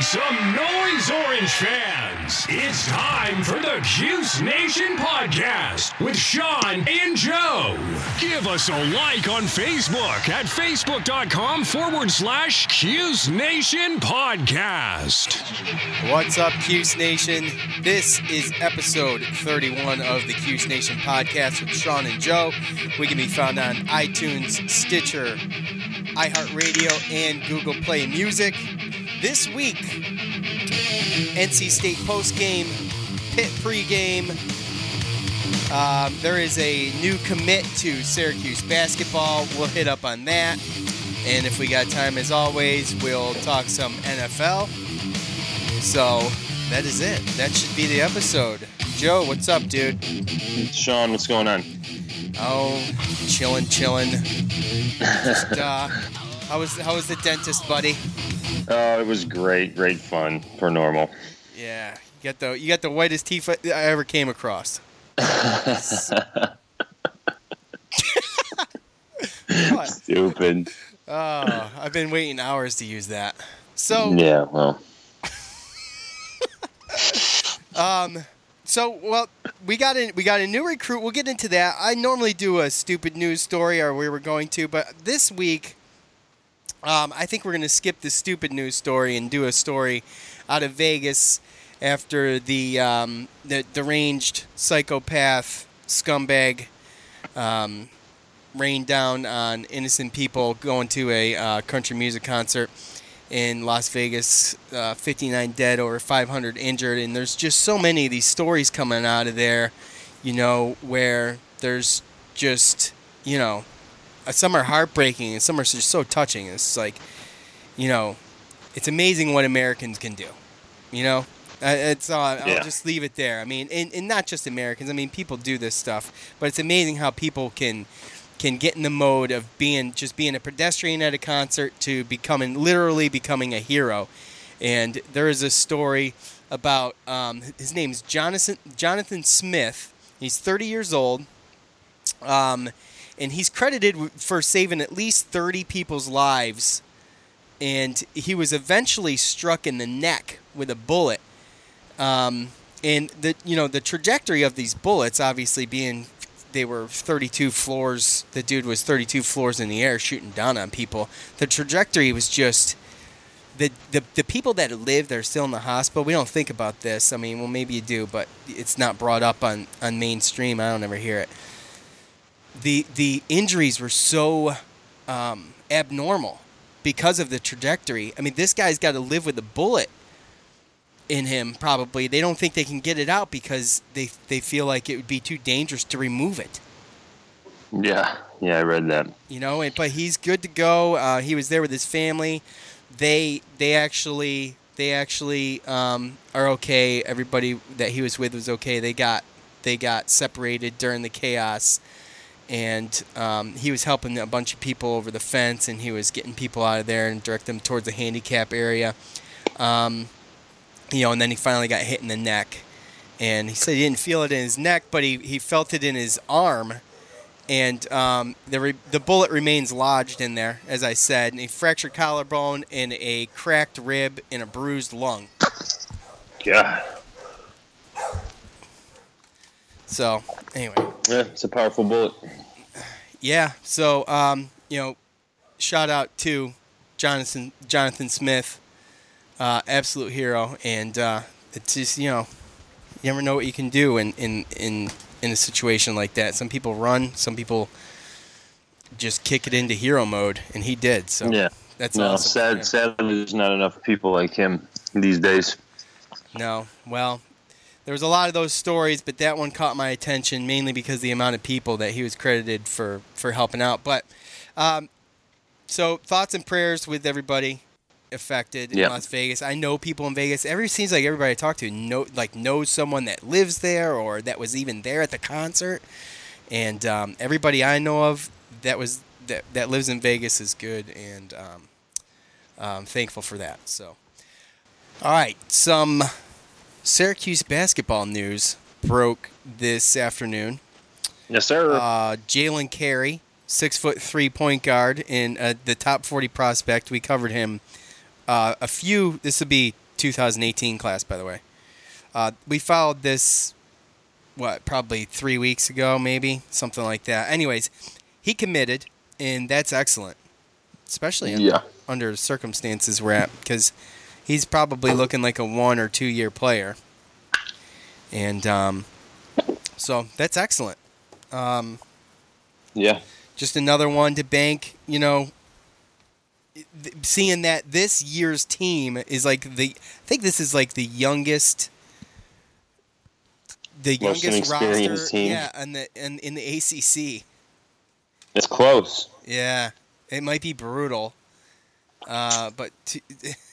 Make some noise, Orange fans! It's time for the Cuse Nation podcast with Sean and Joe. Give us a like on Facebook at facebook.com forward slash Cuse Nation podcast. What's up, Cuse Nation? This is episode 31 of the Cuse Nation podcast with Sean and Joe. We can be found on iTunes, Stitcher, iHeartRadio, and Google Play Music. This week, NC State postgame, Pitt pregame. Um, there is a new commit to Syracuse basketball. We'll hit up on that. And if we got time, as always, we'll talk some NFL. So that is it. That should be the episode. Joe, what's up, dude? Sean, what's going on? Oh, chilling, chilling. Just, uh, how was how was the dentist, buddy? Oh, it was great, great fun for normal. Yeah, you got the you got the whitest teeth I ever came across. Stupid. Oh, I've been waiting hours to use that. So, Yeah, well, um, so well, we got a we got a new recruit. We'll get into that. I normally do a stupid news story, or we were going to, but this week, um, I think we're gonna skip the stupid news story and do a story out of Vegas after the um, the deranged psychopath scumbag um, rained down on innocent people going to a uh, country music concert in Las Vegas. Uh, 59 dead, over 500 injured, and there's just so many of these stories coming out of there, you know, where there's just, you know, some are heartbreaking and some are just so touching. It's like, you know, it's amazing what Americans can do, you know. Uh, it's uh, I'll just leave it there. I mean, and, and not just Americans. I mean, people do this stuff, but it's amazing how people can can get in the mode of being just being a pedestrian at a concert to becoming literally becoming a hero. And there is a story about um, his name's Jonathan Jonathan Smith. He's 30 years old, um, and he's credited for saving at least 30 people's lives. And he was eventually struck in the neck with a bullet. Um, and the you know the trajectory of these bullets, obviously being they were 32 floors. The dude was 32 floors in the air shooting down on people. The trajectory was just the the, the people that live that are still in the hospital. We don't think about this. I mean, well, maybe you do, but it's not brought up on on mainstream. I don't ever hear it. The the injuries were so um, abnormal because of the trajectory. I mean, this guy's got to live with a bullet in him probably. They don't think they can get it out because they they feel like it would be too dangerous to remove it. Yeah, yeah, I read that. you know and, but he's good to go. Uh, he was there with his family. They they actually they actually um, are okay. Everybody that he was with was okay. They got they got separated during the chaos and um, he was helping a bunch of people over the fence and he was getting people out of there and direct them towards the handicap area um, you know, and then he finally got hit in the neck. And he said he didn't feel it in his neck, but he, he felt it in his arm. And um, the, re- the bullet remains lodged in there, as I said. And he fractured collarbone and a cracked rib and a bruised lung. God. So, anyway. Yeah, it's a powerful bullet. Yeah. So, um, you know, shout out to Jonathan Jonathan Smith, uh, absolute hero, and uh, it's just you know, you never know what you can do in in in in a situation like that. Some people run, some people just kick it into hero mode, and he did. So Yeah. that's no, awesome. sad, sadly, there's not enough people like him these days. No, well, there was a lot of those stories, but that one caught my attention mainly because of the amount of people that he was credited for for helping out. But um, so thoughts and prayers with everybody affected in Yep. Las Vegas. I know people in Vegas. Every seems like everybody I talk to know like knows someone that lives there or that was even there at the concert. And um, everybody I know of that was that that lives in Vegas is good, and um, I'm thankful for that. So. All right, some Syracuse basketball news broke this afternoon. Yes, sir. Uh, Jalen Carey, six foot three point guard in uh, the top forty prospect. We covered him uh, a few. This would be 2018 class, by the way. Uh, we followed this, what, probably three weeks ago, maybe something like that. Anyways, he committed, and that's excellent, especially under, Yeah. under circumstances we're at, because he's probably looking like a one or two year player, and um, so that's excellent. Um, yeah. just another one to bank. You know, seeing that this year's team is like the, I think this is like the youngest, the Most youngest roster. team. Yeah, and the and in the ACC. It's close. Yeah, it might be brutal, uh, but t-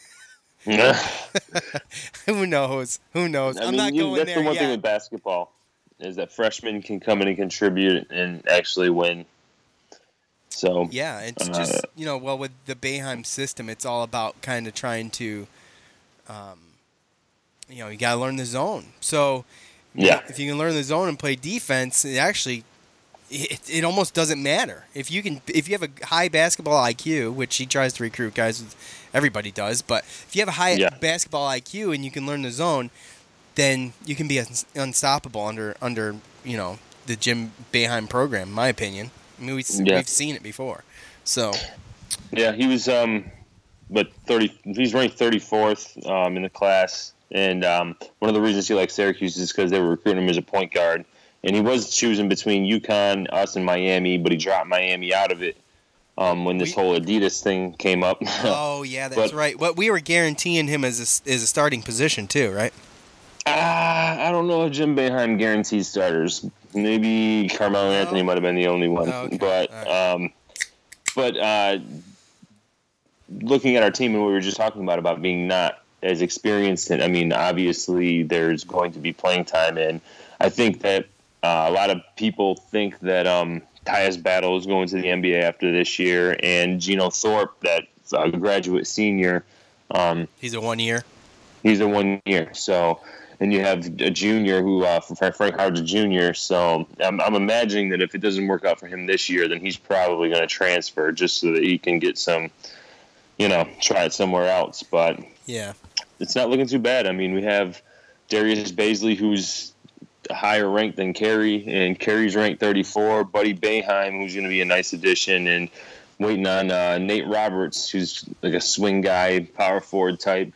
I who knows? Who knows? I'm mean, not you- going that's there the one yet. thing with basketball is that freshmen can come in and contribute and actually win. So Yeah, it's Uh, just you know, well, with the Boeheim system, it's all about kind of trying to, um, you know, you gotta learn the zone. So, Yeah. if you can learn the zone and play defense, it actually, it, it almost doesn't matter if you can if you have a high basketball IQ, which he tries to recruit guys, with, everybody does. But if you have a high Yeah. basketball IQ and you can learn the zone, then you can be uns- unstoppable under under you know the Jim Boeheim program. In my opinion. I mean, we, Yeah. we've seen it before. So, Yeah, he was um, but thirty. He's ranked thirty fourth um in the class, and um, one of the reasons he likes Syracuse is because they were recruiting him as a point guard, and he was choosing between UConn, us, and Miami, but he dropped Miami out of it. Um, when this We- whole Adidas thing came up. oh yeah, that's But- right. What we were guaranteeing him as a, as a starting position too, right? Ah, I don't know if Jim Boeheim guarantees starters. Maybe Carmelo Anthony might have been the only one, Oh, okay. but right. um, but uh, looking at our team and what we were just talking about about being not as experienced, and I mean, obviously there's going to be playing time, and I think that uh, a lot of people think that um, Tyus Battle is going to the NBA after this year, and Geno Thorpe, that uh, graduate senior. Um, He's a one year. He's a one year. So, and you have a junior who, uh, Frank Howard's a junior. So I'm, I'm imagining that if it doesn't work out for him this year, then he's probably going to transfer just so that he can get some, you know, try it somewhere else. But Yeah. it's not looking too bad. I mean, we have Darius Bazley, who's higher ranked than Carey, and Carey's ranked 34. Buddy Boeheim, who's going to be a nice addition, and waiting on uh, Nate Roberts, who's like a swing guy, power forward type.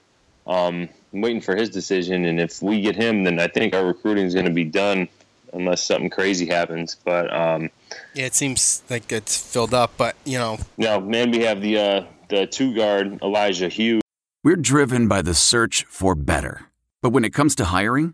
Um, I'm waiting for his decision, and if we get him, then I think our recruiting is going to be done, unless something crazy happens. But um, Yeah, it seems like it's filled up, but you know, now, man, we have the uh, the two guard Elijah Hughes. We're driven by the search for better. But when it comes to hiring,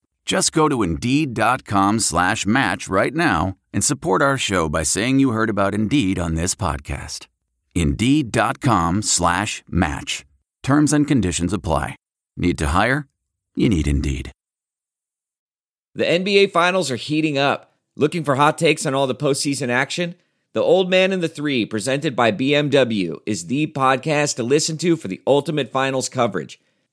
Just go to Indeed.com slash match right now and support our show by saying you heard about Indeed on this podcast. Indeed.com slash match. Terms and conditions apply. Need to hire? You need Indeed. The NBA Finals are heating up. Looking for hot takes on all the postseason action? The Old Man and the Three, presented by BMW, is the podcast to listen to for the ultimate finals coverage.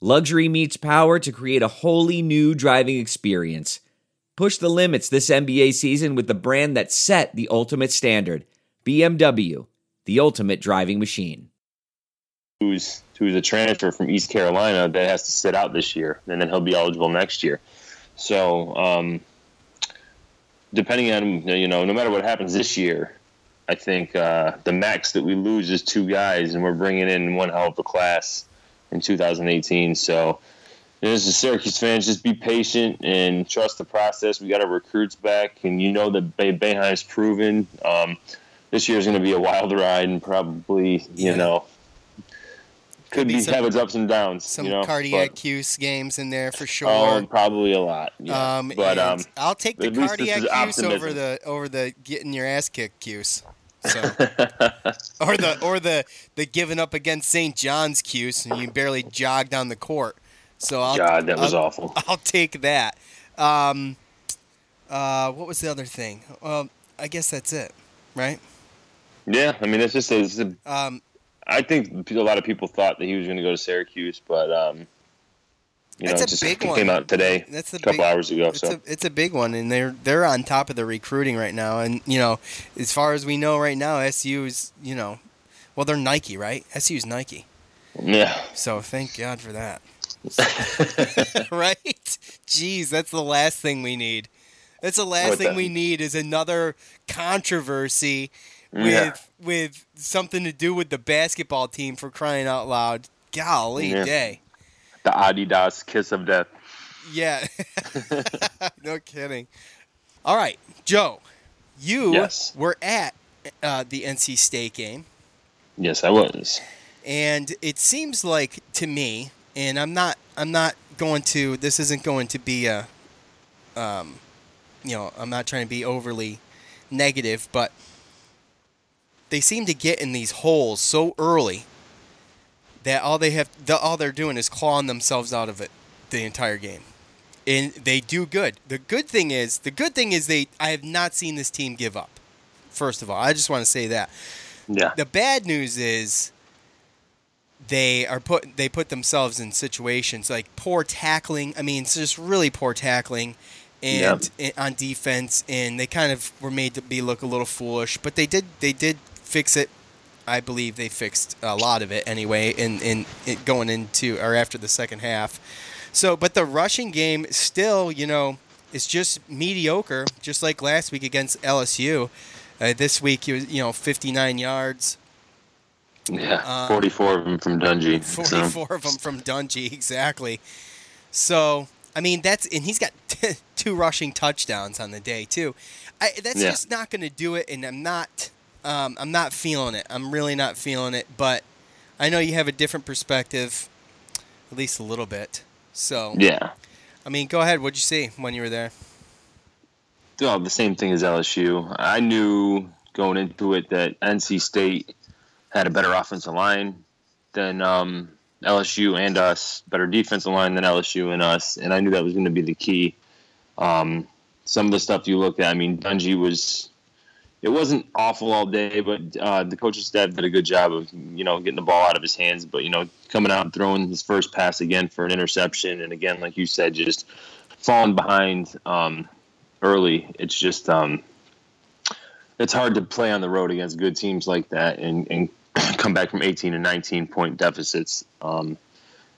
Luxury meets power to create a wholly new driving experience. Push the limits this NBA season with the brand that set the ultimate standard BMW, the ultimate driving machine. Who's who's a transfer from East Carolina that has to sit out this year, and then he'll be eligible next year. So, um, depending on you know, no matter what happens this year, I think uh, the max that we lose is two guys, and we're bringing in one hell of a class in 2018. So, as a Syracuse fans, just be patient and trust the process. We got our recruits back, and you know that Bay- Boeheim's proven. Um, this year is going to be a wild ride, and probably you know could, be be, some- have its ups and downs. Some you know, cardiac but- Cuse games in there for sure. Oh, probably a lot. Yeah. Um, but um, I'll take the at least this cardiac is Cuse over the over the getting your ass kicked Cuse. So, or the or the the giving up against St. John's Cuse and you barely jog down the court. So I'll, God, that was I'll- awful. I'll take that. Um, uh, what was the other thing? Well, I guess that's it, right? Yeah, I mean, it's just it's a, Um, I think a lot of people thought that he was going to go to Syracuse, but um, you That's it a just big came one. out today, That's a couple big- hours ago. It's So a it's a big one, and they're they're on top of the recruiting right now. And you know, as far as we know right now, SU is you know, well they're Nike, right? SU is Nike, yeah, so thank God for that. right? Jeez, that's the last thing we need. That's the last What thing the- we need is another controversy with Yeah. with something to do with the basketball team for crying out loud. Golly Yeah. day. The Adidas kiss of death. Yeah. no kidding. All right, Joe, you Yes. were at uh, the NC State game, Yes, I was. and it seems like to me, and I'm not, I'm not going to. This isn't going to be a, um, you know, I'm not trying to be overly negative, but they seem to get in these holes so early that all they have, the, all they're doing is clawing themselves out of it the entire game and they do good. The good thing is, the good thing is they I have not seen this team give up. First of all, I just want to say that. Yeah, The bad news is they are put they put themselves in situations like poor tackling. I mean, it's just really poor tackling and and on defense and they kind of were made to be look a little foolish, but they did they did fix it. I believe they fixed a lot of it anyway in in it going into or after the second half. So, but the rushing game still, you know, is just mediocre, just like last week against LSU. Uh, this week, he was, you know, 59 yards, yeah, uh, forty-four of them from Dungey. so- 44 of them from Dungey, exactly. So, I mean, that's and he's got two rushing touchdowns on the day too. I, that's Yeah. just not going to do it, and I'm not, um, I'm not feeling it. I'm really not feeling it. But I know you have a different perspective, at least a little bit. So, Yeah, I mean, go ahead. What'd you see when you were there? well, the same thing as LSU. I knew going into it that NC State had a better offensive line than um, LSU and us, better defensive line than LSU and us, and I knew that was going to be the key. Um, some of the stuff you looked at, I mean, Dungey was. It wasn't awful all day, but uh, the coaching staff did a good job of, you know, getting the ball out of his hands. But you know, coming out and throwing his first pass again for an interception, and again, like you said, just falling behind um, early. It's just um, it's hard to play on the road against good teams like that and, and come back from 18 and 19 point deficits. Um,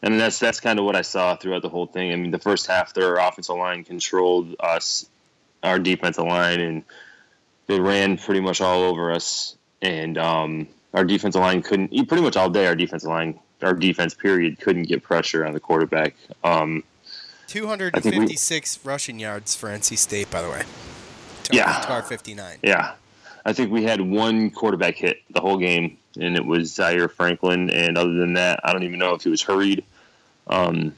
and that's that's kind of what I saw throughout the whole thing. I mean, the first half, their offensive line controlled us, our defensive line, and they ran pretty much all over us. And um, our defensive line couldn't, pretty much all day, our defensive line, our defense period, couldn't get pressure on the quarterback. Um, 256 rushing yards for NC State, by the way. To, Yeah. To our 59. Yeah. I think we had one quarterback hit the whole game, and it was Zaire Franklin. And other than that, I don't even know if he was hurried. Um,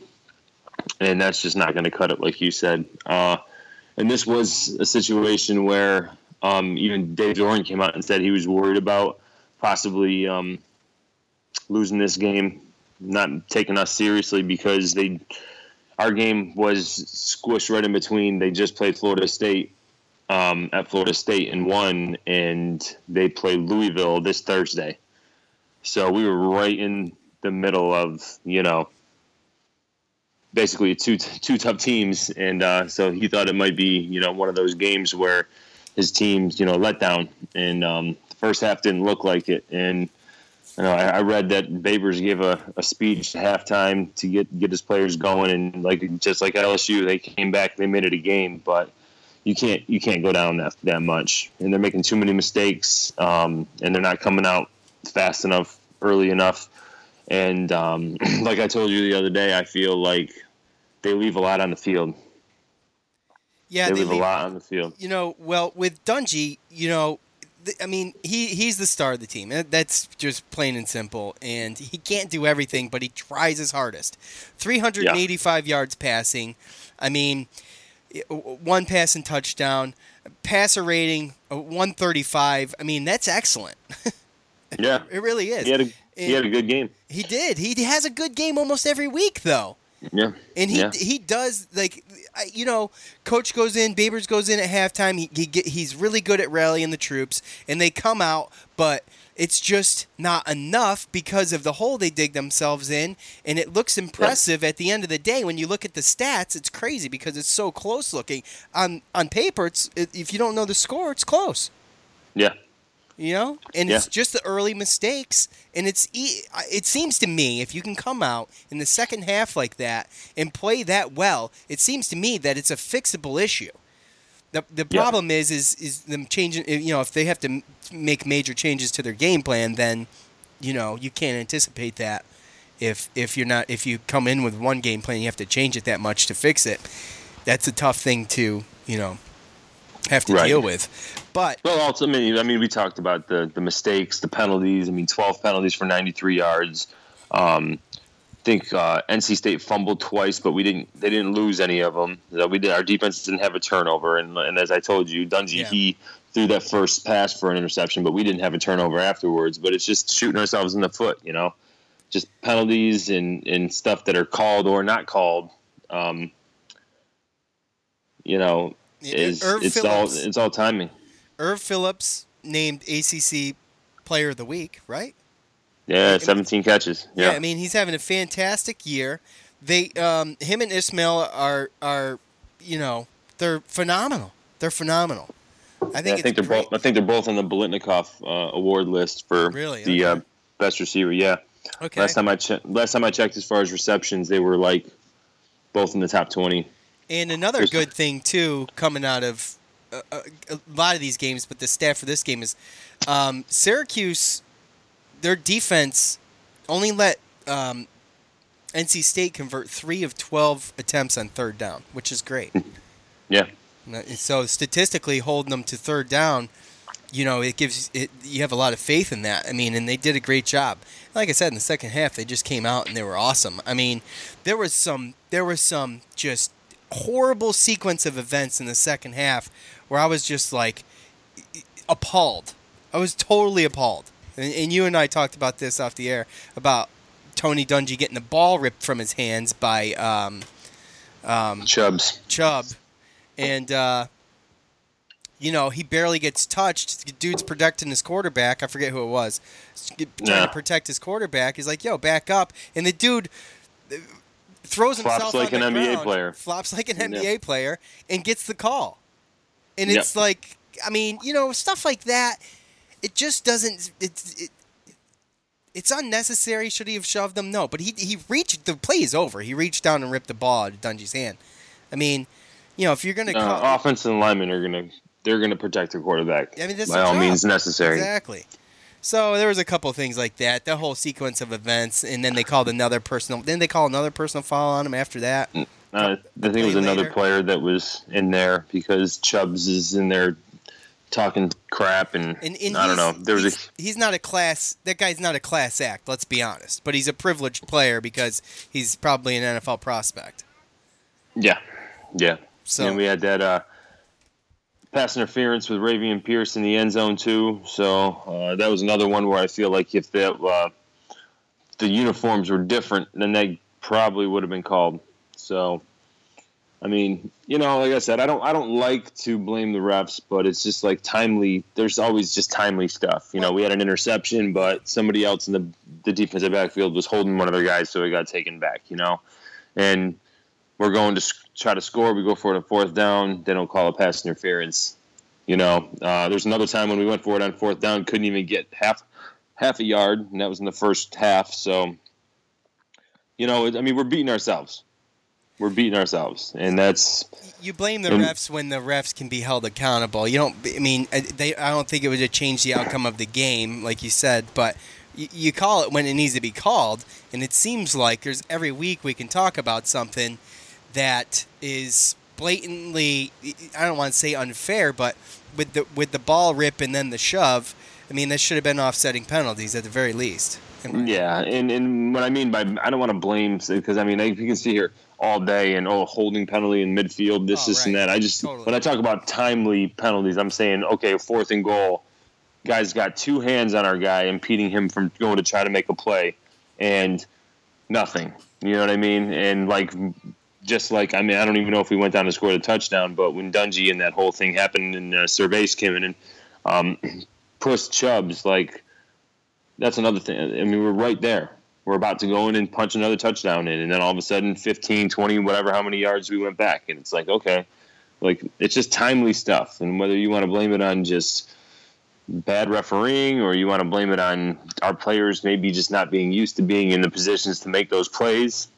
and that's just not going to cut it, like you said. Uh, and this was a situation where um, even Dave Doeren came out and said he was worried about possibly um, losing this game, not taking us seriously because they our game was squished right in between. They just played Florida State um, at Florida State and won, and they play Louisville this Thursday. So we were right in the middle of you know basically two two tough teams, and uh, so he thought it might be you know one of those games where his team's you know let down, and um, the first half didn't look like it, and. You know, I, I read that Babers gave a, a speech at halftime to get get his players going, and like just like LSU, they came back, they made it a game, but you can't you can't go down that that much, and they're making too many mistakes, um, and they're not coming out fast enough, early enough, and um, like I told you the other day, I feel like they leave a lot on the field. Yeah, they, they leave, leave, a lot on the field. You know, well with Dungey, you know, I mean, he he's the star of the team. That's just plain and simple. And he can't do everything, but he tries his hardest. 385 yeah. yards passing. I mean, one pass and touchdown, passer rating uh, 135. I mean, that's excellent. yeah, it really is. He had a he had a good game. He did. He has a good game almost every week, though. Yeah. And he yeah. he does like you know, coach goes in, Babers goes in at halftime. He, he get, he's really good at rallying the troops, and they come out, but it's just not enough because of the hole they dig themselves in, and it looks impressive yeah. at the end of the day. When you look at the stats, it's crazy because it's so close looking. On on paper, it's if you don't know the score, it's close. Yeah. You know, and yeah. it's just the early mistakes, and it's it seems to me if you can come out in the second half like that and play that well, it seems to me that it's a fixable issue. The, the problem yeah. is is is them changing. You know, if they have to make major changes to their game plan, then you know you can't anticipate that. If if you're not if you come in with one game plan, you have to change it that much to fix it. That's a tough thing to you know have to right. deal with. But well, ultimately, I mean, we talked about the the mistakes, the penalties. I mean, twelve penalties for ninety three yards. Um, I think uh, NC State fumbled twice, but we didn't. They didn't lose any of them. We did. Our defense didn't have a turnover, and, and as I told you, Dungey yeah. he threw that first pass for an interception, but we didn't have a turnover afterwards. But it's just shooting ourselves in the foot, you know, just penalties and and stuff that are called or not called. Um, you know, is Erv it's Philips, all it's all timing. Erv Philips named ACC Player of the Week, right? Yeah, 17 catches. Yeah. yeah. I mean he's having a fantastic year. They, um, him and Ishmael are are, you know, they're phenomenal. They're phenomenal. I think. Yeah, I think they're great. both. I think they're both on the Biletnikoff uh, award list for really? the okay. uh, best receiver. Yeah. Okay. Last time I che- last time I checked, as far as receptions, they were like both in the top 20. And another good thing too, coming out of a, uh, uh, a, lot of these games, but the stat for this game is um, Syracuse. Their defense only let um, NC State convert three of twelve attempts on third down, which is great. Yeah. So statistically, holding them to third down, you know, it gives it. You have a lot of faith in that. I mean, and they did a great job. Like I said, in the second half, they just came out and they were awesome. I mean, there was some, there was some just horrible sequence of events in the second half where I was just like appalled. I was totally appalled. And, and you and I talked about this off the air about Tony Dungy getting the ball ripped from his hands by um, um, Chubbs. Chubb, and uh, you know he barely gets touched. The dude's protecting his quarterback. I forget who it was. Trying yeah. to protect his quarterback. He's like, "Yo, back up!" And the dude throws flops himself like an NBA ground, player, flops like an NBA player, and gets the call. And it's yep. like, I mean, you know, stuff like that. It just doesn't. It's it, it's unnecessary. Should he have shoved them? No, but he he reached the play is over. He reached down and ripped the ball out of Dungey's hand. I mean, you know, if you're gonna uh, call, offensive linemen are gonna they're gonna protect the quarterback. I mean, by all job. means necessary. Exactly. So there was a couple things like that. The whole sequence of events, and then they called another personal. Then they call another personal foul on him after that. Mm, uh, I think it was another player that was in there because Chubbs is in there talking crap and, And, and I don't know. There was a he's, he's not a class. That guy's not a class act. Let's be honest. But he's a privileged player because he's probably an NFL prospect. Yeah, yeah. So- and we had that uh, pass interference with Ravian Pierce in the end zone too. So uh, that was another one where I feel like if that uh, the uniforms were different, then they probably would have been called. So. I mean, you know, like I said, I don't, I don't like to blame the refs, but it's just like timely. There's always just timely stuff. You know, we had an interception, but somebody else in the the defensive backfield was holding one of their guys, so it got taken back. You know, and we're going to try to score. We go for it on fourth down. They don't call a pass interference. You know, uh, there's another time when we went for it on fourth down, couldn't even get half half a yard, and that was in the first half. So, you know, I mean, we're beating ourselves. We're beating ourselves, and that's You blame the And- refs when the refs can be held accountable. You don't. I mean, uh, they. I don't think it would have changed the outcome of the game, like you said. But you, you call it when it needs to be called, and it seems like there's every week we can talk about something that is blatantly. I don't want to say unfair, but with the with the ball rip and then the shove. I mean, that should have been offsetting penalties at the very least. Yeah, and, and what I mean by I don't want to blame because I mean you can see here all day and oh holding penalty in midfield this Oh, this and that. I just Totally. when I talk about timely penalties, I'm saying okay fourth and goal, guys got two hands on our guy impeding him from going to try to make a play, and nothing. You know what I mean? And like just like I mean I don't even know if we went down to score the touchdown, but when Dungey and that whole thing happened and uh, Servais came in and um, pushed Chubbs like that's another thing. I mean, we're right there. We're about to go in and punch another touchdown in, and then all of a sudden, 15, 20, whatever, how many yards we went back, and it's like, okay, like it's just timely stuff. And whether you want to blame it on just bad refereeing or you want to blame it on our players maybe just not being used to being in the positions to make those plays,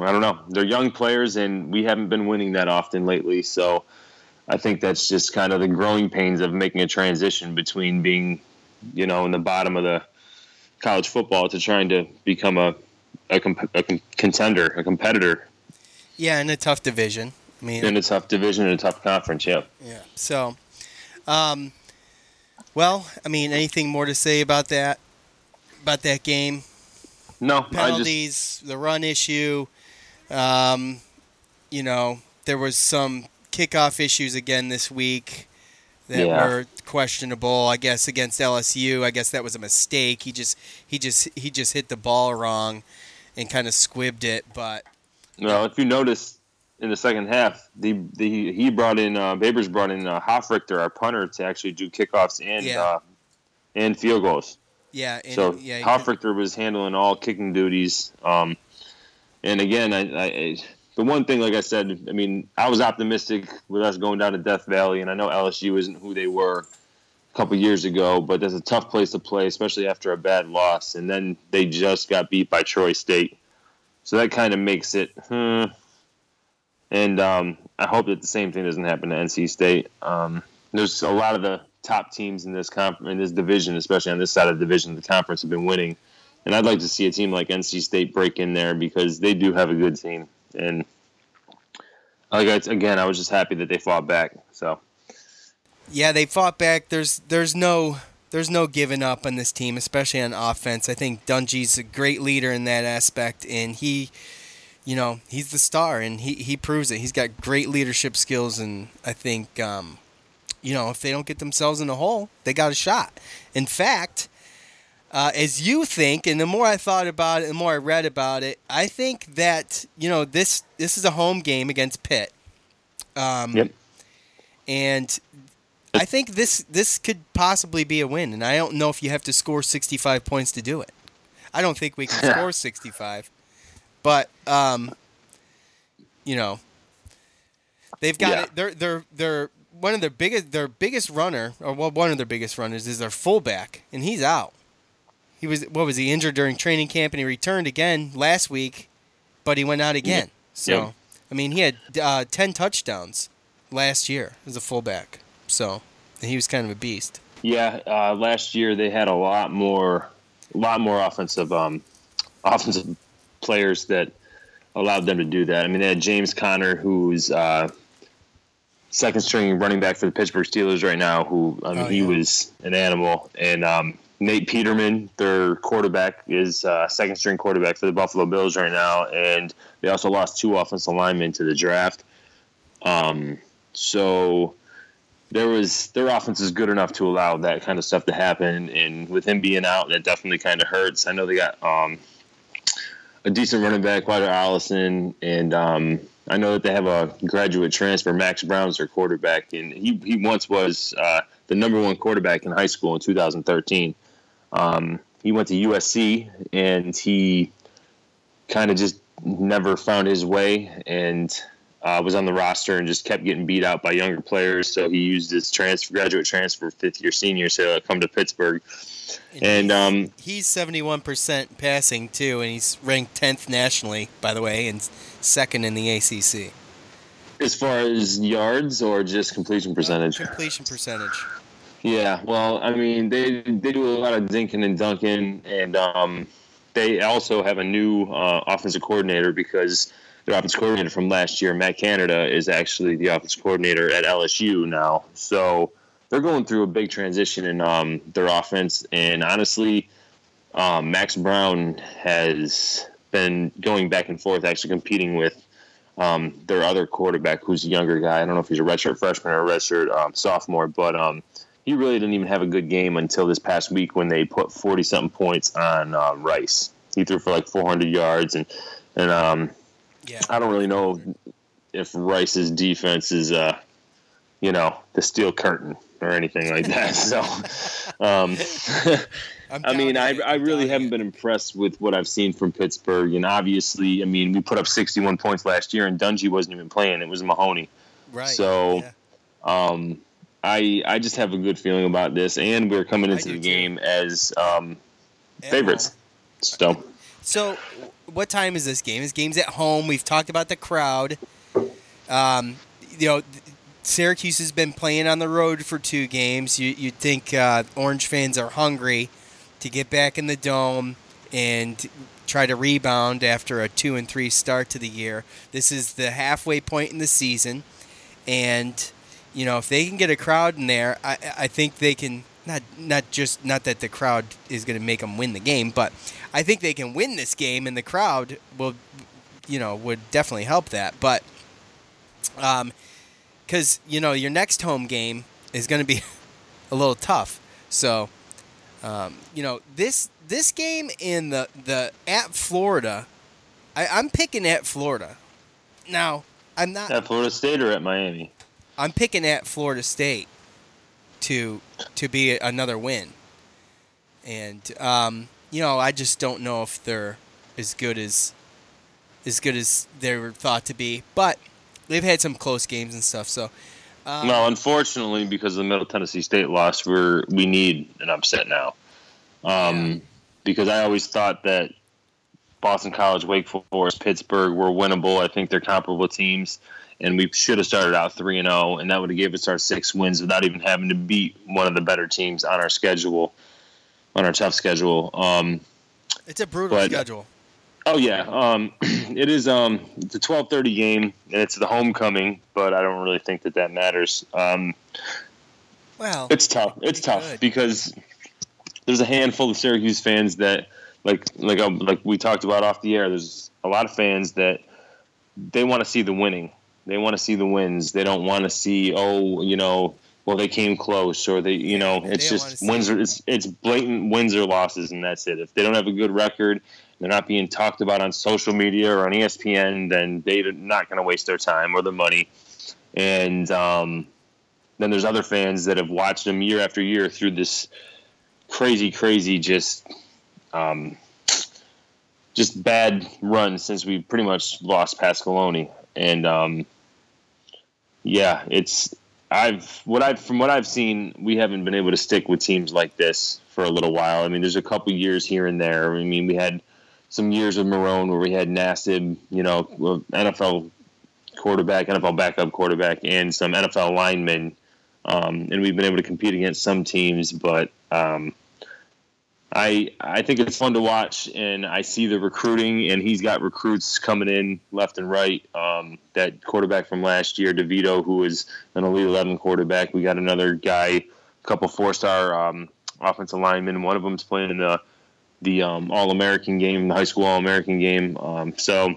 I don't know. They're young players, and we haven't been winning that often lately, so. I think that's just kind of the growing pains of making a transition between being you know, in the bottom of the college football to trying to become a a, comp- a com- contender, a competitor Yeah, in a tough division. I mean, in a tough division in a tough conference. Yep. Yeah. So, um, well, I mean, anything more to say about that? About that game? No, I just Penalties, the run issue. Um, you know, there was some kickoff issues again this week that Yeah. were questionable. I guess against LSU. I guess that was a mistake. He just he just he just hit the ball wrong and kind of squibbed it. But well, if you notice in the second half, the the he brought in uh, Babers brought in uh, Hofrichter, our punter, to actually do kickoffs and Yeah. uh, and field goals. yeah, and, so yeah, Hofrichter was handling all kicking duties. Um, and again, I, I, the one thing, like I said, I mean, I was optimistic with us going down to Death Valley, and I know LSU isn't who they were a couple years ago, but that's a tough place to play, especially after a bad loss. And then they just got beat by Troy State, so that kind of makes it. Hmm. And um, I hope that the same thing doesn't happen to NC State. Um, there's a lot of the top teams in this comp- in this division, especially on this side of the division, the conference have been winning. And I'd like to see a team like NC State break in there because they do have a good team. And like I, again, I was just happy that they fought back. So Yeah, they fought back. There's there's no there's no giving up on this team, especially on offense. I think Dungey's a great leader in that aspect, and he, you know, he's the star, and he he proves it. He's got great leadership skills, and I think, um, you know, if they don't get themselves in a hole, they got a shot. In fact. Uh, as you think, and the more I thought about it, the more I read about it, I think that you know this this is a home game against Pitt. Um, Yep. And I think this this could possibly be a win, and I don't know if you have to score 65 points to do it. I don't think we can score 65, but um, you know, they've got Yeah. it. They're they're they're one of their biggest their biggest runner, or well, one of their biggest runners is their fullback, and he's out. He was what was he injured during training camp, and he returned again last week, but he went out again. So Yep. I mean, he had uh, 10 touchdowns last year as a fullback. So he was kind of a beast. yeah, uh, last year they had a lot more, a lot more offensive, um, offensive players that allowed them to do that. I mean, they had James Conner, who's uh, second string running back for the Pittsburgh Steelers right now, who I mean, oh, yeah. he was an animal. And um, Nate Peterman, their quarterback, is uh, second string quarterback for the Buffalo Bills right now, and they also lost two offensive linemen to the draft. Um, so there was their offense is good enough to allow that kind of stuff to happen, and with him being out, that definitely kind of hurts. I know they got um, a decent running back, Ryder Allison, and um, I know that they have a graduate transfer, Max Browne's their quarterback, and he, he once was uh, the number one quarterback in high school in 2013. Um, he went to USC, and he kind of just never found his way, and uh, was on the roster and just kept getting beat out by younger players. So he used his transfer, graduate transfer, fifth year senior, to come to Pittsburgh. And, um, he's seventy one percent passing too, and he's ranked tenth nationally, by the way, and second in the ACC. As far as yards or just completion percentage? Uh, completion percentage. Yeah, well, I mean, they they do a lot of dinking and dunking, and um, they also have a new uh, offensive coordinator because their offensive coordinator from last year, Matt Canada, is actually the offensive coordinator at LSU now. So they're going through a big transition in um, their offense, and honestly, um, Max Browne has been going back and forth, actually competing with um, their other quarterback, who's a younger guy. I don't know if he's a redshirt freshman or a redshirt um, sophomore, but um, he really didn't even have a good game until this past week when they put forty something points on uh, Rice. He threw for like 400 yards, and and um, yeah. I don't really know if Rice's defense is, uh, you know, the steel curtain or anything like that. so, um, I mean, I, I really haven't been impressed with what I've seen from Pittsburgh. And obviously, I mean, we put up 61 points last year, and Dungey wasn't even playing. It was Mahoney. Right. So, yeah. um, I I just have a good feeling about this, and we're coming into the game too. as um, favorites. So, so what time is this game? This game's at home. We've talked about the crowd. Um, you know, Syracuse has been playing on the road for two games. You, you'd think uh, Orange fans are hungry to get back in the dome and try to rebound after a two and three start to the year. This is the halfway point in the season, and you know if they can get a crowd in there, I, I think they can not not just not that the crowd is going to make them win the game, but I think they can win this game, and the crowd will, you know, would definitely help that. But, um, because you know your next home game is going to be a little tough, so, um, you know this this game in the the at Florida, I, I'm picking at Florida. Now I'm not at Florida State or at Miami. I'm picking at Florida State to to be another win. And um, you know, I just don't know if they're as good as as good as they were thought to be. But they've had some close games and stuff. So um, no, unfortunately, because of the Middle Tennessee State loss, we're we need an upset now. Um, yeah. Because I always thought that Boston College, Wake Forest, Pittsburgh were winnable. I think they're comparable teams and we should have started out 3 and 0 and that would have given us our six wins without even having to beat one of the better teams on our schedule on our tough schedule. Um, it's a brutal but, schedule. Oh yeah. Um, it is um, it's a 12:30 game and it's the homecoming but I don't really think that that matters. Um, well it's tough. It's tough good. because there's a handful of Syracuse fans that like like um, like we talked about off the air there's a lot of fans that they want to see the winning they want to see the wins. They don't want to see, oh, you know, well they came close or they, you know, it's just wins. Or, it's it's blatant wins or losses, and that's it. If they don't have a good record, they're not being talked about on social media or on ESPN, then they're not going to waste their time or their money. And um, then there's other fans that have watched them year after year through this crazy, crazy, just. Um, just bad run since we pretty much lost Pasqualoni, and um, yeah, it's I've what I've from what I've seen, we haven't been able to stick with teams like this for a little while. I mean, there's a couple years here and there. I mean, we had some years with Marrone where we had Nassib, you know, NFL quarterback, NFL backup quarterback, and some NFL linemen, um, and we've been able to compete against some teams, but um, I I think it's fun to watch, and I see the recruiting, and he's got recruits coming in left and right. Um, that quarterback from last year, DeVito, who is an Elite Eleven quarterback. We got another guy, a couple four star um, offensive linemen. One of them's playing in the the um, All American game, the high school All American game. Um, so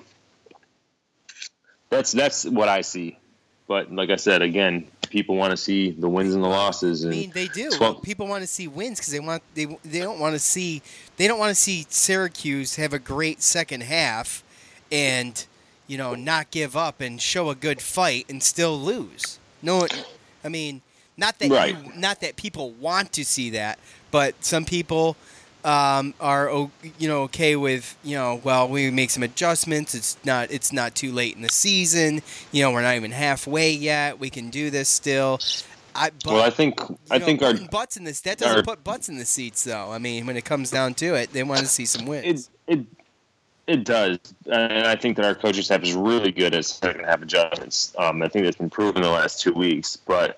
that's that's what I see. But like I said, again, people want to see the wins and the losses. And I mean, they do. Well, people want to see wins because they want they they don't want to see they don't want to see Syracuse have a great second half, and you know not give up and show a good fight and still lose. No, I mean, not that right. you, not that people want to see that, but some people um, are you know okay with you know well we make some adjustments. It's not it's not too late in the season. You know we're not even halfway yet. We can do this still. I, but, well, I think I know, think our butts in this that doesn't our, put butts in the seats though. I mean, when it comes down to it, they want to see some wins. It it it does, and I think that our coaching staff is really good at second half adjustments. Um, I think that's been proven the last two weeks. But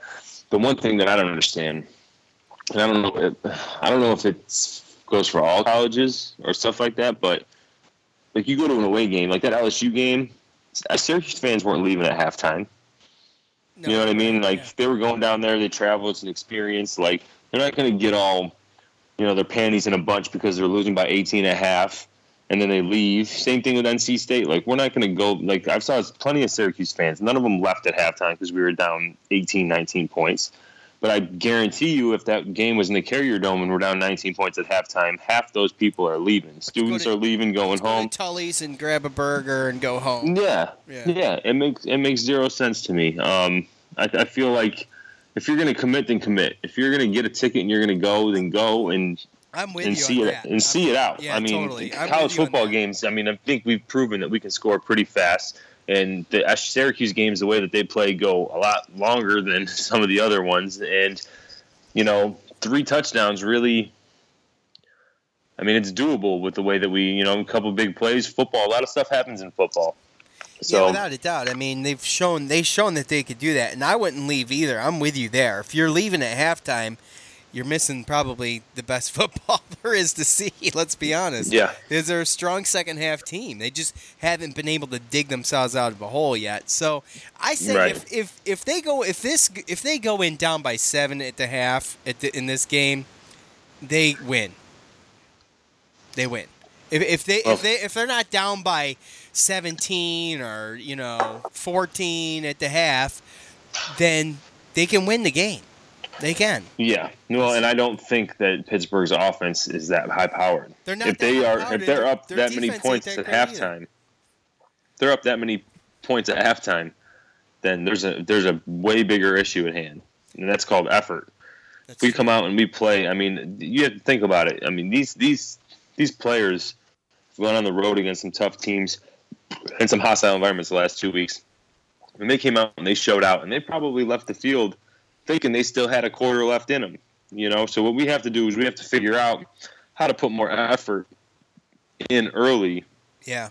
the one thing that I don't understand, and I don't know, I don't know if it's goes for all colleges or stuff like that. But like you go to an away game, like that LSU game, uh, Syracuse fans weren't leaving at halftime. No, you know what I mean? Like yeah. they were going down there, they travel, it's an experience. Like they're not going to get all, you know, their panties in a bunch because they're losing by 18 and a half and then they leave. Same thing with NC State. Like we're not going to go. Like I've saw plenty of Syracuse fans. None of them left at halftime because we were down 18, 19 points. But I guarantee you, if that game was in the Carrier Dome and we're down 19 points at halftime, half those people are leaving. Students to, are leaving, going home. To Tully's and grab a burger and go home. Yeah, yeah, yeah. It makes it makes zero sense to me. Um, I, I feel like if you're going to commit, then commit. If you're going to get a ticket and you're going to go, then go and I'm with and you see it that. and I'm, see it out. Yeah, I mean, totally. college football games. I mean, I think we've proven that we can score pretty fast. And the Syracuse games, the way that they play, go a lot longer than some of the other ones. And you know, three touchdowns really. I mean, it's doable with the way that we, you know, a couple big plays. Football, a lot of stuff happens in football. So, yeah, without a doubt. I mean, they've shown they've shown that they could do that, and I wouldn't leave either. I'm with you there. If you're leaving at halftime, you're missing probably the best football there is to see. Let's be honest. Yeah. Is there a strong second half team? They just haven't been able to dig themselves out of a hole yet. So I say right. if, if if they go if this if they go in down by seven at the half at the, in this game, they win. They win. If, if they oh. if they if they're not down by 17 or you know 14 at the half, then they can win the game. They can. Yeah. Well, and I don't think that Pittsburgh's offense is that high powered. They're not. If they are, if they're up that many points at halftime, either. they're up that many points at halftime, then there's a there's a way bigger issue at hand, and that's called effort. That's we true. come out and we play, I mean, you have to think about it. I mean, these these these players went on the road against some tough teams and some hostile environments the last two weeks. And they came out and they showed out, and they probably left the field thinking they still had a quarter left in them. You know, so what we have to do is we have to figure out how to put more effort in early. Yeah.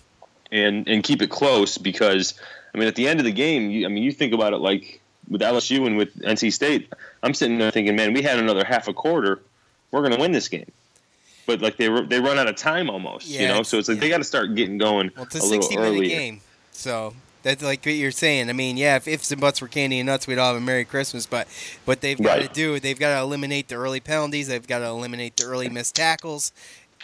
And and keep it close because I mean at the end of the game, you, I mean you think about it like with LSU and with NC State, I'm sitting there thinking, man, we had another half a quarter, we're going to win this game. But like they they run out of time almost, yeah, you know. So it's like yeah. they got to start getting going well, it's a, a little 60 minute game. So that's like what you're saying. I mean, yeah, if ifs and buts were candy and nuts, we'd all have a Merry Christmas. But what they've got right. to do, they've got to eliminate the early penalties. They've got to eliminate the early missed tackles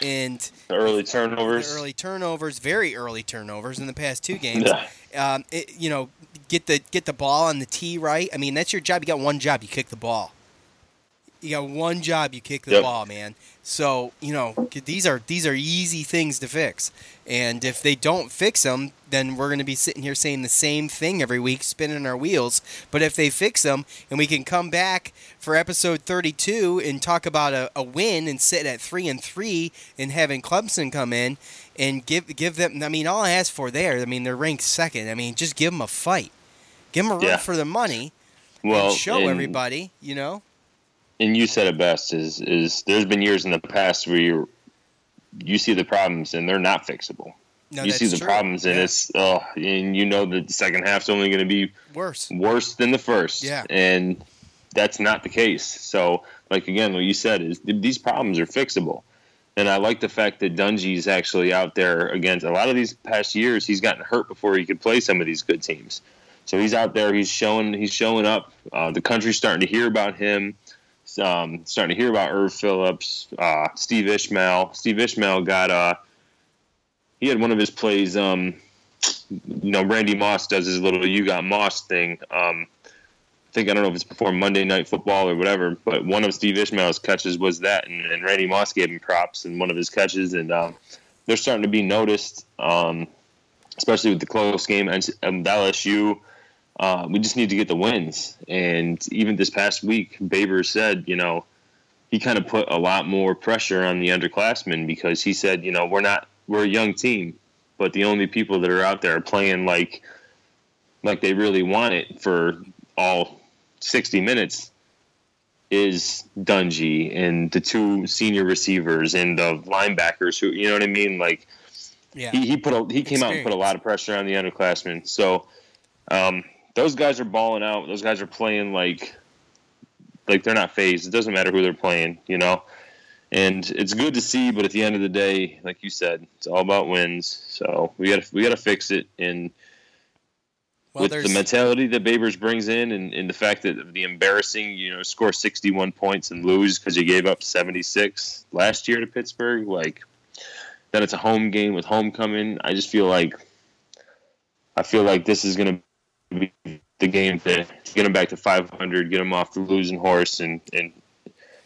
and the early turnovers. The early turnovers, very early turnovers in the past two games. Yeah. Um, it, you know, get the get the ball on the tee right. I mean, that's your job. You got one job. You kick the ball. You got one job. You kick the yep. ball, man. So you know these are these are easy things to fix, and if they don't fix them, then we're going to be sitting here saying the same thing every week, spinning our wheels. But if they fix them, and we can come back for episode 32 and talk about a, a win and sit at three and three, and having Clemson come in and give give them. I mean, all I ask for there. I mean, they're ranked second. I mean, just give them a fight, give them a run yeah. for the money. Well, and show and- everybody, you know. And you said it best is is there's been years in the past where you you see the problems and they're not fixable. No, you see the true. problems and Yeah. it's oh and you know the second half's only going to be Worse. worse than the first. Yeah. And that's not the case. So like again what you said is these problems are fixable. And I like the fact that Dungey's actually out there against a lot of these past years. He's gotten hurt before he could play some of these good teams. So he's out there. He's showing. He's showing up. Uh, the country's starting to hear about him. Um, starting to hear about Erv Philips, uh, Steve Ishmael. Steve Ishmael got uh, he had one of his plays. Um, you know, Randy Moss does his little "you got Moss" thing. Um, I think I don't know if it's before Monday Night Football or whatever, but one of Steve Ishmael's catches was that, and, and Randy Moss gave him props in one of his catches, and um, they're starting to be noticed, um, especially with the close game and LSU. Uh, we just need to get the wins, and even this past week, Babers said, you know, he kind of put a lot more pressure on the underclassmen because he said, you know, we're not we're a young team, but the only people that are out there are playing like like they really want it for all 60 minutes is Dungey and the two senior receivers and the linebackers who you know what I mean like yeah. he, he put a, he came Experience. out and put a lot of pressure on the underclassmen so um, those guys are balling out. Those guys are playing like like they're not phased. It doesn't matter who they're playing you know? And it's good to see but at the end of the day like you said it's all about wins. So we got to we got to fix it. And well, with the mentality that Babers brings in, and, and, the fact that the embarrassing, you know, score 61 points and lose because you gave up 76 last year to Pittsburgh, like then it's a home game with homecoming. I just feel like I feel like this is going to be the game to, get them back to 500, get them off the losing horse, and and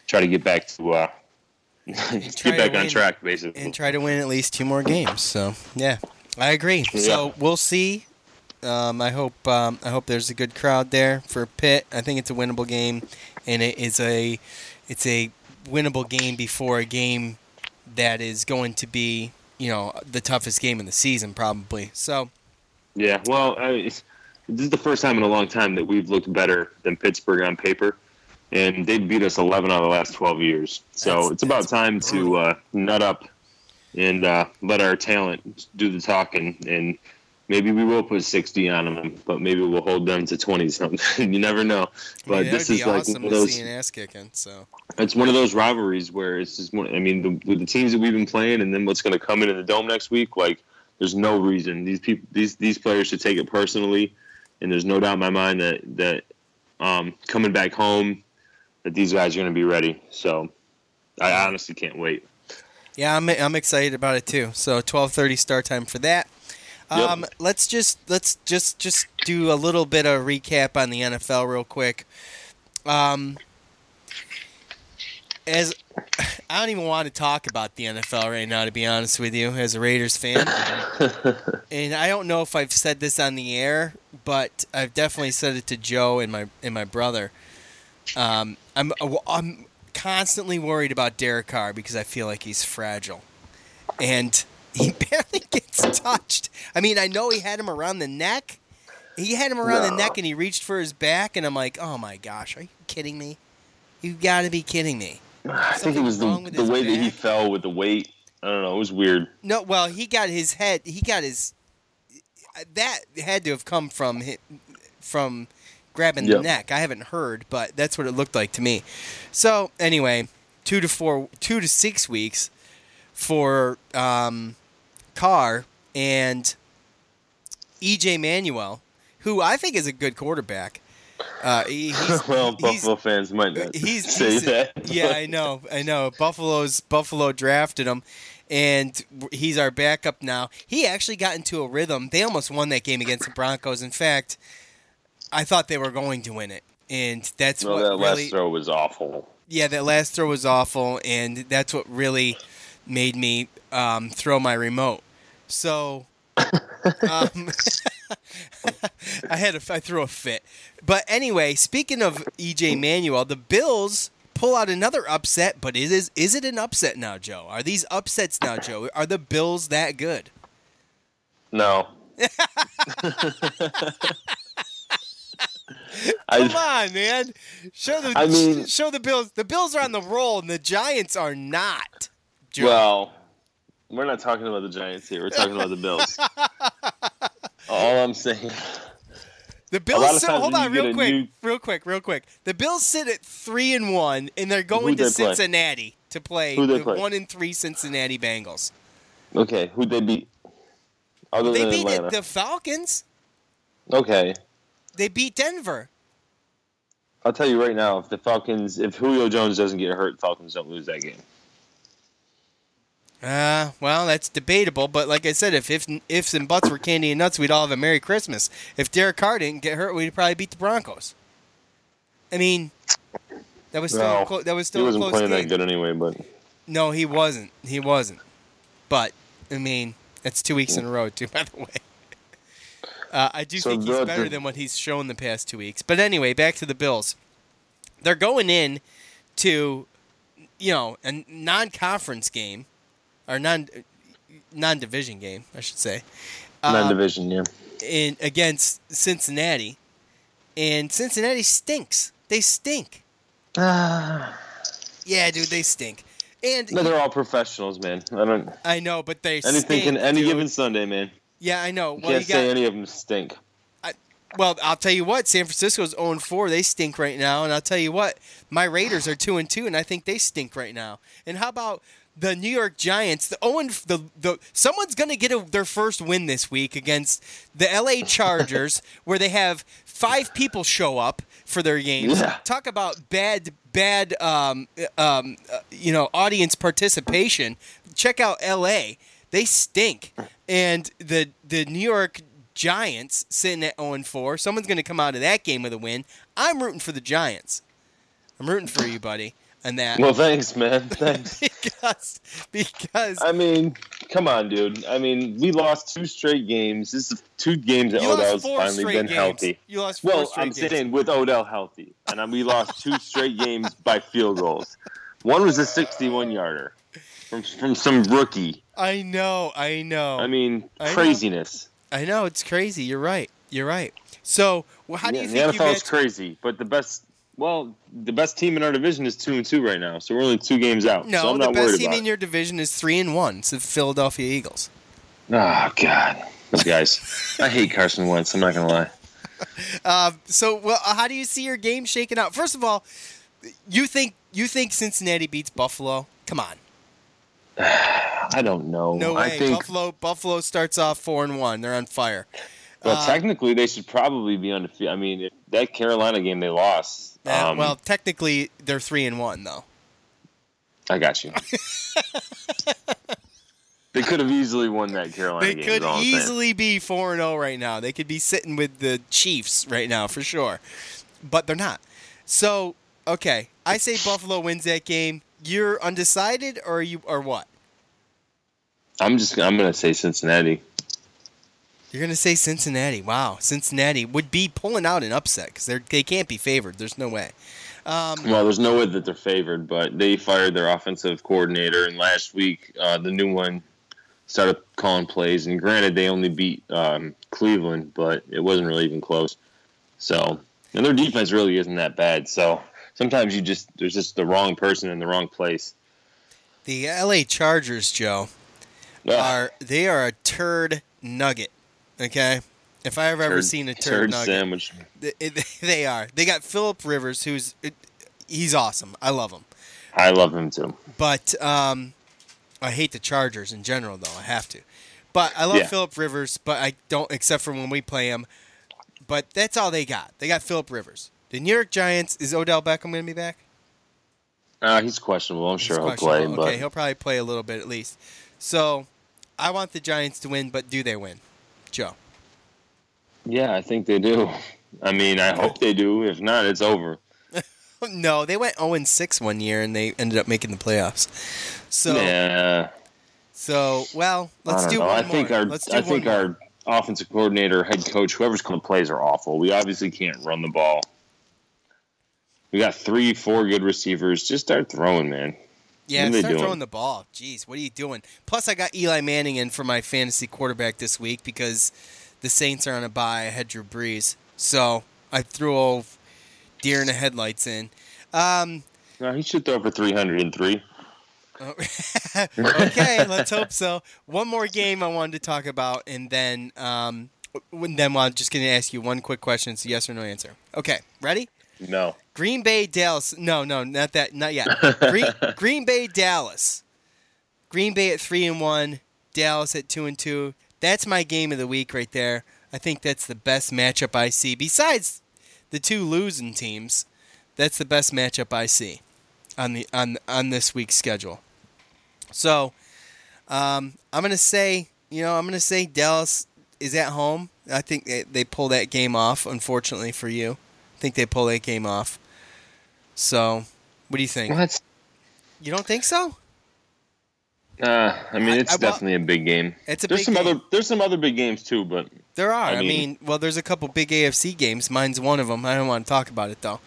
try to get back to uh, get back on track basically, and try to win at least two more games. So yeah, I agree. Yeah. So we'll see um, I hope um, I hope there's a good crowd there for Pitt. I think it's a winnable game, and it is a it's a winnable game before a game that is going to be you know the toughest game in the season probably. So yeah, well, I, this is the first time in a long time that we've looked better than Pittsburgh on paper, and they beat us 11 out of the last 12 years. So that's, it's about time to uh, nut up and uh, let our talent do the talking and maybe we will put 60 on them, but maybe we'll hold them to 20 something. you never know. But this is awesome like one of those ass kicking. So it's one of those rivalries where it's just one. I mean, the, with the teams that we've been playing, and then what's going to come into the dome next week, like there's no reason these people, these these players should take it personally, and there's no doubt in my mind that that um, coming back home, that these guys are going to be ready. So I honestly can't wait. Yeah, I'm I'm excited about it too. So 12:30 start time for that. Um, yep. Let's just let's just just do a little bit of recap on the NFL real quick. Um, as I don't even want to talk about the NFL right now, to be honest with you, as a Raiders fan. and I don't know if I've said this on the air, but I've definitely said it to Joe and my and my brother. Um, I'm I'm constantly worried about Derek Carr because I feel like he's fragile, and he barely gets touched. I mean, I know he had him around the neck. He had him around no. the neck and he reached for his back, and I'm like, oh my gosh, are you kidding me? You've got to be kidding me. I think it was the, the way back? that he fell with the weight. I don't know. It was weird. No, well, he got his head. He got his. That had to have come from from grabbing yep. the neck. I haven't heard, but that's what it looked like to me. So anyway, two to four, two to six weeks for um, Carr and EJ Manuel, who I think is a good quarterback. Uh, he's, well, Buffalo fans might not he's, say he's, that. Yeah, I know, I know. Buffalo's Buffalo drafted him, and he's our backup now. He actually got into a rhythm. They almost won that game against the Broncos. In fact, I thought they were going to win it, and that's well, what that really, last throw was awful. Yeah, that last throw was awful, and that's what really made me um, throw my remote. So um, I had a, I threw a fit. But anyway, speaking of EJ Manuel, the Bills pull out another upset, but it is is it an upset now, Joe? Are these upsets now, Joe? Are the Bills that good? No. Come on, man. Show the I mean, show the Bills. The Bills are on the roll and the Giants are not. Joe. Well, we're not talking about the Giants here. We're talking about the Bills. All I'm saying. The Bills. hold on, real quick, new- real quick, real quick. The Bills sit at three and one, and they're going Who'd to they play? Cincinnati to play Who'd the play? one and three Cincinnati Bengals. Okay, who'd they beat? Other They beat the, the Falcons. okay, They beat Denver. I'll tell you right now, if the Falcons, if Julio Jones doesn't get hurt, Falcons don't lose that game. Uh, well, that's debatable, but like I said, if if ifs and buts were candy and nuts, we'd all have a Merry Christmas. If Derek Carr didn't get hurt, we'd probably beat the Broncos. I mean, that was still No, a clo- that was still a wasn't close playing game. that good anyway, but No, he wasn't. He wasn't. But I mean, that's two weeks in a row, too. By the way, uh, I do So think he's better than what he's shown the past two weeks. But anyway, back to the Bills. They're going in to, you know, a non-conference game, or non non-division game, I should say. Uh, non-division, yeah. in against Cincinnati, and Cincinnati stinks. They stink. yeah, dude, they stink. And No, they're all professionals, man. I don't. I know, but they Anything stink, can any dude. given Sunday, man. Yeah, I know. You Well, can't you got. say any of them stink. well, I'll tell you what. San Francisco's 0 4. They stink right now, and I'll tell you what. My Raiders are 2 and 2, and I think they stink right now. And how about the New York Giants? The Owen, the the someone's gonna get a, their first win this week against the L.A. Chargers, where they have five people show up for their games. Yeah. Talk about bad bad um, um, uh, you know audience participation. Check out L.A. They stink, and the the New York Giants sitting at 0 4. Someone's going to come out of that game with a win. I'm rooting for the Giants. I'm rooting for you, buddy, and that Well, thanks, man. Thanks. because because I mean, come on, dude. I mean, we lost two straight games. This is two games that Odell's finally been games. healthy. You lost four Well, I'm games. saying with Odell healthy, and we lost two straight games by field goals. One was a 61 yarder from from some rookie. I know, I know. I mean, I know. craziness. I know it's crazy. You're right. You're right. So, well, how do you the think the NFL is crazy, but the best. Well, the best team in our division is two and two right now, so we're only two games out. No, so I'm the not best worried team about in your division is three and one. It's the Philadelphia Eagles. Oh God, those guys! I hate Carson Wentz. I'm not gonna lie. Uh, so, well, uh, how do you see your game shaking out? First of all, you think you think Cincinnati beats Buffalo? Come on, I don't know. no way. I think, Buffalo Buffalo starts off four and one. They're on fire. well, uh, technically, they should probably be undefeated. I mean, that Carolina game they lost. Uh, um, well, technically they're three and one though. I got you. they could have easily won that Carolina They game. could I'm saying. easily be four and zero right now. They could be sitting with the Chiefs right now for sure, but they're not. So okay, I say Buffalo wins that game. You're undecided, or you or what? I'm just. I'm gonna say Cincinnati. You're gonna say Cincinnati. Wow, Cincinnati would be pulling out an upset because they they can't be favored. There's no way. Um, Well, there's no way that they're favored, but they fired their offensive coordinator, and last week uh, the new one started calling plays. And granted, they only beat um, Cleveland, but it wasn't really even close. So, and their defense really isn't that bad. So sometimes you just there's just the wrong person in the wrong place. the L.A. Chargers, Joe, are they are a turd nugget. Okay, if I have ever Turd- seen a turd, turd nugget, sandwich. It- They are. They got Philip Rivers, who's it, he's awesome. I love him. I love him too. But um, I hate the Chargers in general, though. I have to. But I love Yeah. Philip Rivers, but I don't, except for when we play him. But that's all they got. They got Philip Rivers. The New York Giants is Odell Beckham going to be back? Uh, he's questionable. I'm sure He's he'll play, questionable. but okay, he'll probably play a little bit at least. So I want the Giants to win, but do they win, Joe? yeah, I think they do. I mean, I hope they do. If not, it's over. No, they went 0 6 one year and they ended up making the playoffs. So, yeah, so well, let's do know. one I think our I think more. our offensive coordinator, head coach, whoever's calling plays are awful. We obviously can't run the ball. We got three, four good receivers. Just start throwing, man. Yeah, What are they start doing? throwing the ball. Jeez, what are you doing? Plus, I got Eli Manning in for my fantasy quarterback this week because the Saints are on a bye. I had Drew Brees, so I threw old deer in the headlights in. Um, No, he should throw for three hundred and three. okay, let's hope so. One more game I wanted to talk about, and then um, Then I'm just going to ask you one quick question. It's a yes or no answer. Okay, ready? No. Green Bay, Dallas. No, no, not that. Not yet. Green, Green Bay, Dallas. Green Bay at three and one. Dallas at two and two. That's my game of the week right there. I think that's the best matchup I see. Besides the two losing teams, that's the best matchup I see on the on on this week's schedule. So, um, I'm gonna say, you know, I'm gonna say Dallas is at home. I think they, they pull that game off. Unfortunately for you, I think they pull that game off. So, what do you think? What? You don't think so? Uh, I mean, it's I- well, definitely a big game. It's a there's big some game. other there's some other big games too, but There are. I I mean, mean- well, there's a couple big AFC games. Mine's one of them. I don't want to talk about it though.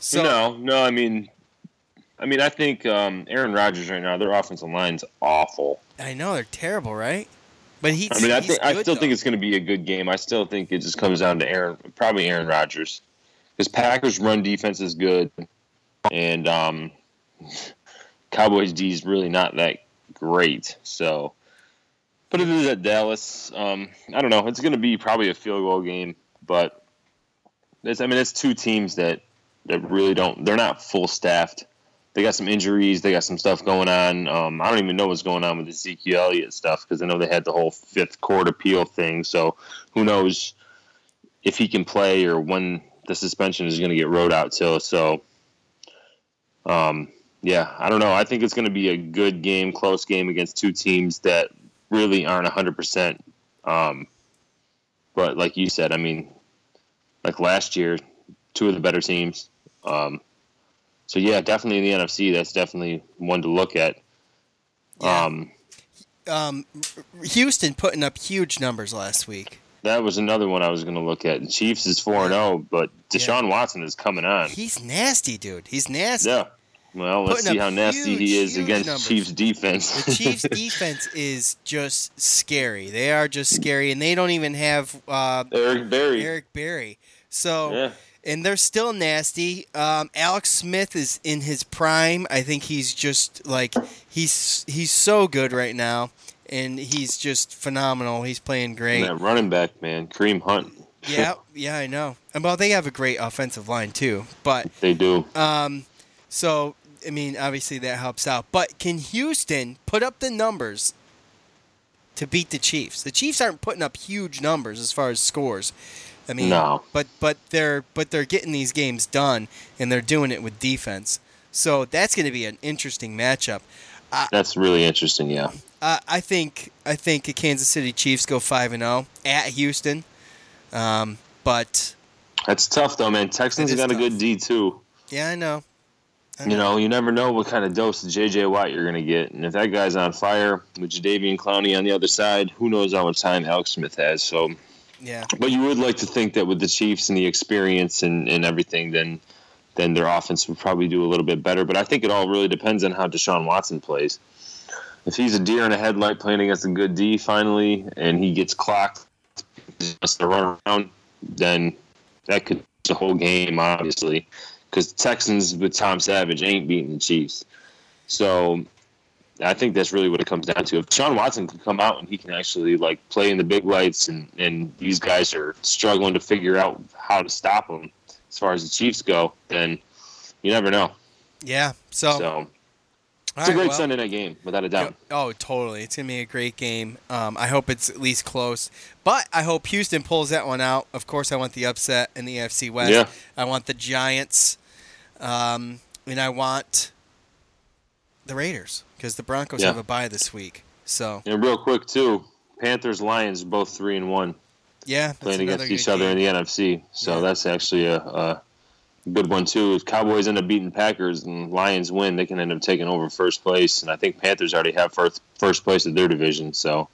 So no, no. I mean, I mean, I think um, Aaron Rodgers right now, their offensive line's awful. I know they're terrible, right? But he's. I mean, I he's think I still though. think it's going to be a good game. I still think it just comes down to Aaron, probably Aaron Rodgers, because Packers run defense is good, and um, Cowboys D is really not that great. So, but it is at Dallas. Um, I don't know. It's going to be probably a field goal game, but it's, I mean, it's two teams that that really don't. They're not full staffed. They got some injuries. They got some stuff going on. Um, I don't even know what's going on with Ezekiel Elliott stuff because I know they had the whole fifth court appeal thing. So who knows if he can play or when the suspension is going to get rode out till. So, um, yeah, I don't know. I think it's going to be a good game, close game against two teams that really aren't 100%. Um, but like you said, I mean, like last year, two of the better teams. Um, so yeah, definitely in the NFC, that's definitely one to look at. Um, um, Houston putting up huge numbers last week. that was another one I was going to look at. Chiefs is four and zero, but Deshaun Watson is coming on. He's nasty, dude. He's nasty. Yeah. Well, let's see how nasty huge, he is against numbers. Chiefs defense. The Chiefs' defense is just scary. They are just scary, and they don't even have uh, Eric Berry. Eric Berry. So, Yeah. and they're still nasty. Um, Alex Smith is in his prime. I think he's just like he's he's so good right now, and he's just phenomenal. He's playing great. And that running back, man, Kareem Hunt. Yeah, yeah, I know. And well, they have a great offensive line too, but They do. um, so I mean, obviously that helps out. But can Houston put up the numbers to beat the Chiefs? The Chiefs aren't putting up huge numbers as far as scores. I mean, No. but but they're but they're getting these games done, and they're doing it with defense. So that's going to be an interesting matchup. That's really interesting. Yeah. Uh, I think I think the Kansas City Chiefs go five and zero at Houston, um, but That's tough though, man. Texans got a good D too. yeah, I know. You know, you never know what kind of dose of JJ Watt you're going to get. And if that guy's on fire with Jadeveon Clowney on the other side, who knows how much time Alex Smith has. So, Yeah. but you would like to think that with the Chiefs and the experience and, and everything, then then their offense would probably do a little bit better. But I think it all really depends on how Deshaun Watson plays. If he's a deer in a headlight playing against a good D finally, and he gets clocked, just to run around, then that could the whole game, obviously, because Texans with Tom Savage ain't beating the Chiefs. So I think that's really what it comes down to. If Sean Watson can come out and he can actually like play in the big lights, and and these guys are struggling to figure out how to stop him as far as the Chiefs go, then you never know. Yeah. So, So all it's a right, great well- Sunday night game, without a doubt. Oh, totally. It's going to be a great game. Um, I hope it's at least close. But I hope Houston pulls that one out. Of course, I want the upset in the AFC West. Yeah. I want the Giants. Um, and I want the Raiders because the Broncos Yeah. have a bye this week. So, And real quick too, Panthers Lions both three and one. yeah. that's playing against each good other in the NFC. So Yeah. that's actually a, a good one too. If Cowboys end up beating Packers and Lions win, they can end up taking over first place. And I think Panthers already have first first place of their division. So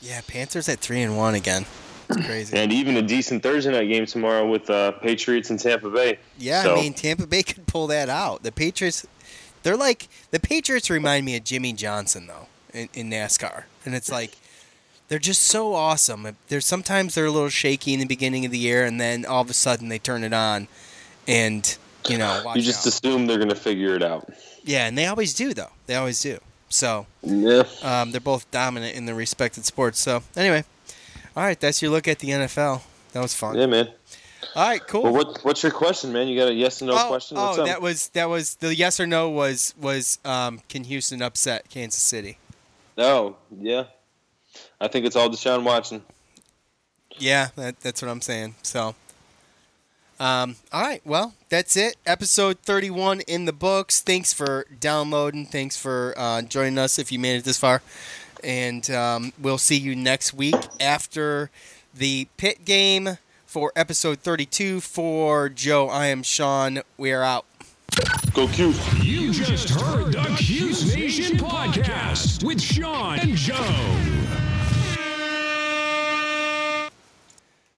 Yeah, Panthers at 3 and 1 again. It's crazy. and even a decent Thursday night game tomorrow with uh, Patriots and Tampa Bay. Yeah, So- I mean Tampa Bay could pull that out. The Patriots, they're like the Patriots remind me of Jimmie Johnson though in, in NASCAR, and it's like they're just so awesome. There's sometimes they're a little shaky in the beginning of the year, and then all of a sudden they turn it on, and you know, watch you just out. assume they're going to figure it out. yeah, and they always do though. They always do. So Yeah. um, they're both dominant in their respected sports. So anyway, All right, that's your look at the NFL. That was fun. Yeah, man. All right, cool. Well, what, what's your question, man? You got a yes or no oh, question? oh, up? that was that was the yes or no was was um, can Houston upset Kansas City? Oh, yeah. I think it's all Deshaun Watson. Yeah, that, that's what I'm saying. So, um, all right, well, that's it. Episode 31 in the books. Thanks for downloading. Thanks for uh, joining us if you made it this far. And um, we'll see you next week after the Pitt game for episode 32. For Joe, I am Sean. We are out. Go Cuse. You just heard the Cuse Nation podcast with Sean and Joe.